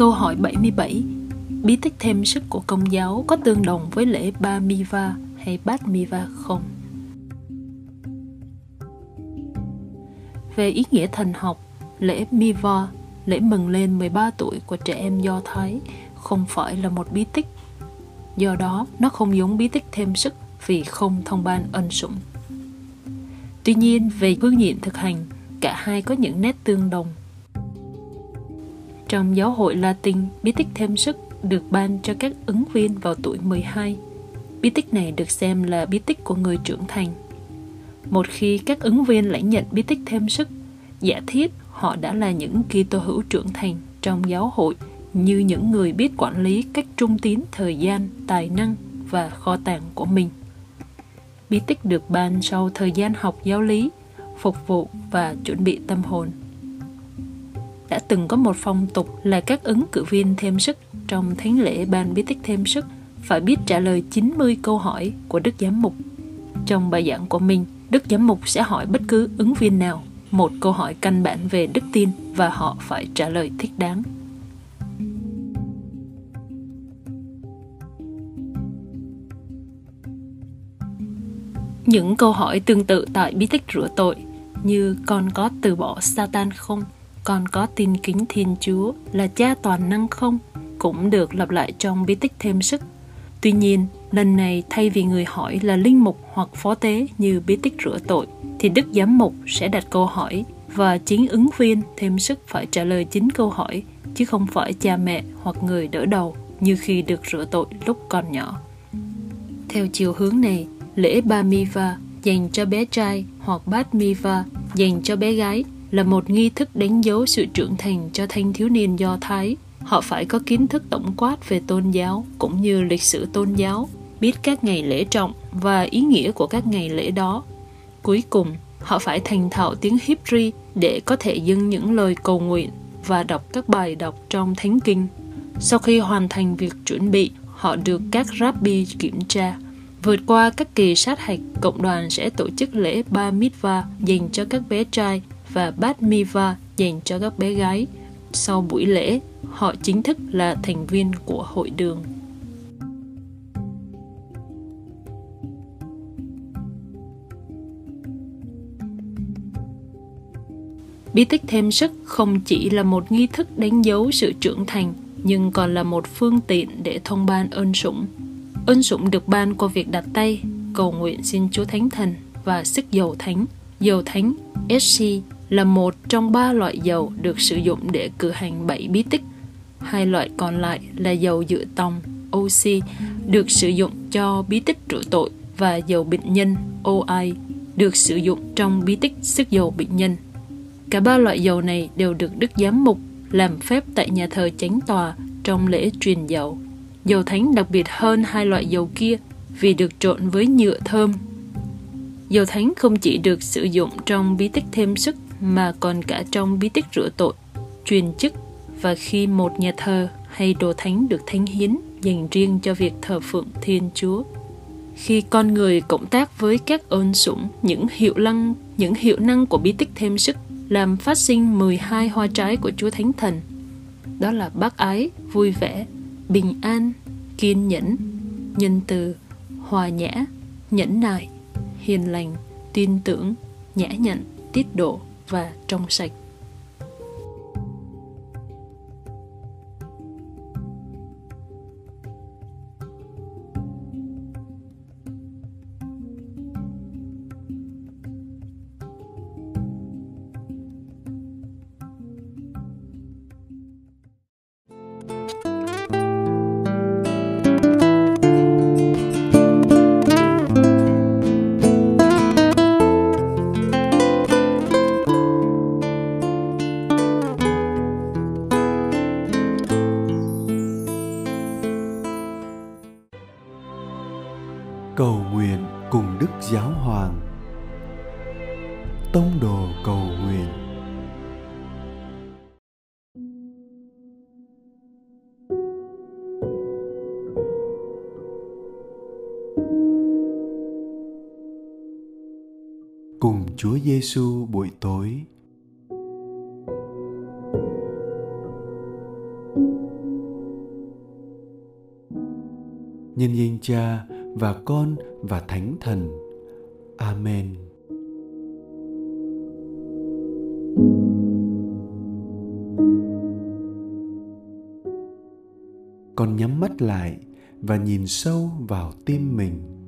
Câu hỏi 77 Bí tích thêm sức của công giáo có tương đồng với lễ Ba Miva hay Bát Miva không? Về ý nghĩa thần học, lễ Miva, lễ mừng lên 13 tuổi của trẻ em Do Thái, không phải là một bí tích. Do đó, nó không giống bí tích thêm sức vì không thông ban ân sủng. Tuy nhiên, về phương diện thực hành, cả hai có những nét tương đồng trong giáo hội Latin, bí tích thêm sức được ban cho các ứng viên vào tuổi 12. Bí tích này được xem là bí tích của người trưởng thành. Một khi các ứng viên lãnh nhận bí tích thêm sức, giả thiết họ đã là những Kitô hữu trưởng thành trong giáo hội như những người biết quản lý cách trung tín thời gian, tài năng và kho tàng của mình. Bí tích được ban sau thời gian học giáo lý, phục vụ và chuẩn bị tâm hồn đã từng có một phong tục là các ứng cử viên thêm sức trong thánh lễ ban bí tích thêm sức phải biết trả lời 90 câu hỏi của Đức Giám Mục. Trong bài giảng của mình, Đức Giám Mục sẽ hỏi bất cứ ứng viên nào một câu hỏi căn bản về đức tin và họ phải trả lời thích đáng. Những câu hỏi tương tự tại bí tích rửa tội như con có từ bỏ Satan không? Con có tin kính Thiên Chúa là cha toàn năng không cũng được lặp lại trong bí tích thêm sức. Tuy nhiên, lần này thay vì người hỏi là linh mục hoặc phó tế như bí tích rửa tội, thì Đức Giám mục sẽ đặt câu hỏi và chính ứng viên thêm sức phải trả lời chính câu hỏi, chứ không phải cha mẹ hoặc người đỡ đầu như khi được rửa tội lúc còn nhỏ. Theo chiều hướng này, lễ Ba Miva dành cho bé trai hoặc Bát Miva dành cho bé gái là một nghi thức đánh dấu sự trưởng thành cho thanh thiếu niên Do Thái. Họ phải có kiến thức tổng quát về tôn giáo cũng như lịch sử tôn giáo, biết các ngày lễ trọng và ý nghĩa của các ngày lễ đó. Cuối cùng, họ phải thành thạo tiếng Hebrew để có thể dâng những lời cầu nguyện và đọc các bài đọc trong Thánh Kinh. Sau khi hoàn thành việc chuẩn bị, họ được các rabbi kiểm tra. Vượt qua các kỳ sát hạch, cộng đoàn sẽ tổ chức lễ Ba Mitzvah dành cho các bé trai và Bát Miva dành cho các bé gái. Sau buổi lễ, họ chính thức là thành viên của hội đường. Bí tích thêm sức không chỉ là một nghi thức đánh dấu sự trưởng thành, nhưng còn là một phương tiện để thông ban ơn sủng. Ơn sủng được ban qua việc đặt tay, cầu nguyện xin Chúa Thánh Thần và sức dầu thánh. Dầu thánh SC là một trong ba loại dầu được sử dụng để cử hành bảy bí tích. Hai loại còn lại là dầu dự tòng, oxy, được sử dụng cho bí tích rửa tội và dầu bệnh nhân OI được sử dụng trong bí tích sức dầu bệnh nhân. Cả ba loại dầu này đều được Đức Giám Mục làm phép tại nhà thờ chánh tòa trong lễ truyền dầu. Dầu thánh đặc biệt hơn hai loại dầu kia vì được trộn với nhựa thơm. Dầu thánh không chỉ được sử dụng trong bí tích thêm sức mà còn cả trong bí tích rửa tội, truyền chức và khi một nhà thờ hay đồ thánh được thánh hiến dành riêng cho việc thờ phượng Thiên Chúa. Khi con người cộng tác với các ơn sủng, những hiệu năng, những hiệu năng của bí tích thêm sức làm phát sinh 12 hoa trái của Chúa Thánh Thần. Đó là bác ái, vui vẻ, bình an, kiên nhẫn, nhân từ, hòa nhã, nhẫn nại, hiền lành, tin tưởng, nhã nhặn, tiết độ và trong sạch. Cầu nguyện cùng Đức Giáo Hoàng. Tông đồ cầu nguyện. Cùng Chúa Giêsu buổi tối nhân danh cha và con và thánh thần. Amen. Con nhắm mắt lại và nhìn sâu vào tim mình.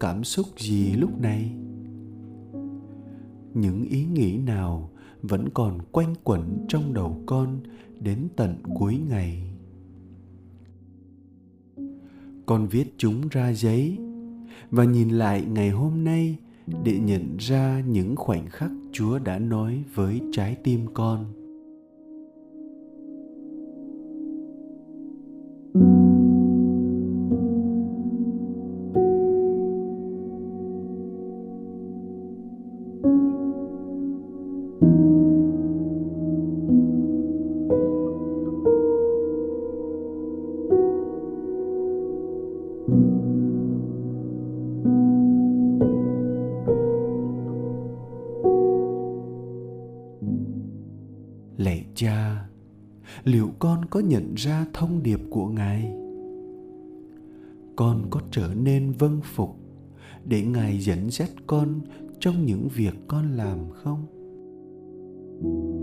Cảm xúc gì lúc này? Những ý nghĩ nào vẫn còn quanh quẩn trong đầu con đến tận cuối ngày? Con viết chúng ra giấy và nhìn lại ngày hôm nay để nhận ra những khoảnh khắc chúa đã nói với trái tim con. Lạy cha, liệu con có nhận ra thông điệp của ngài? Con có trở nên vâng phục để ngài dẫn dắt con trong những việc con làm không? Chúa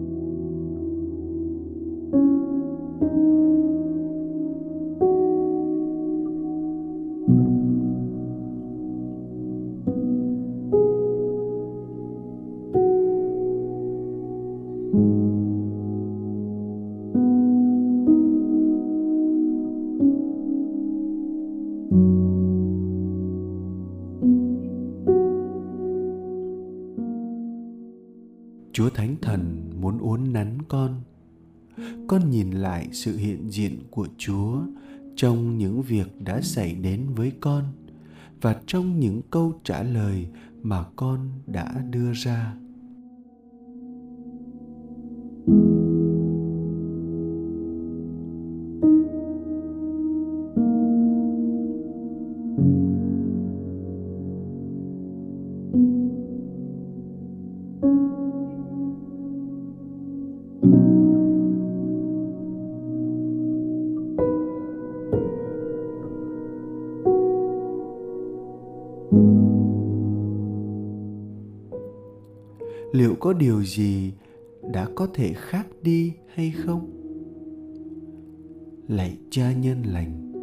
sự hiện diện của Chúa trong những việc đã xảy đến với con và trong những câu trả lời mà con đã đưa ra. Có điều gì đã có thể khác đi hay không? Lạy cha nhân lành,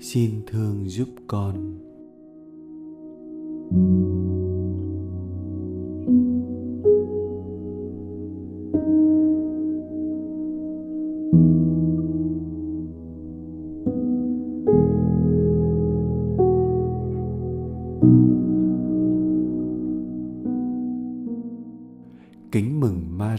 xin thương giúp con. Kính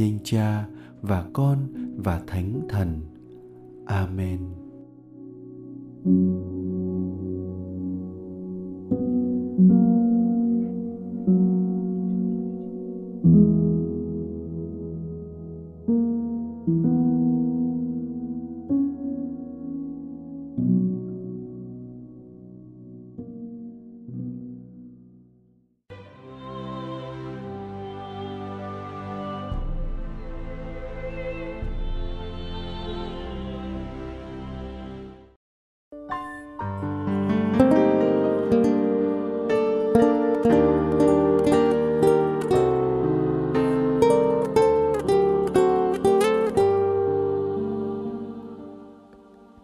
danh cha và con và thánh thần. Amen.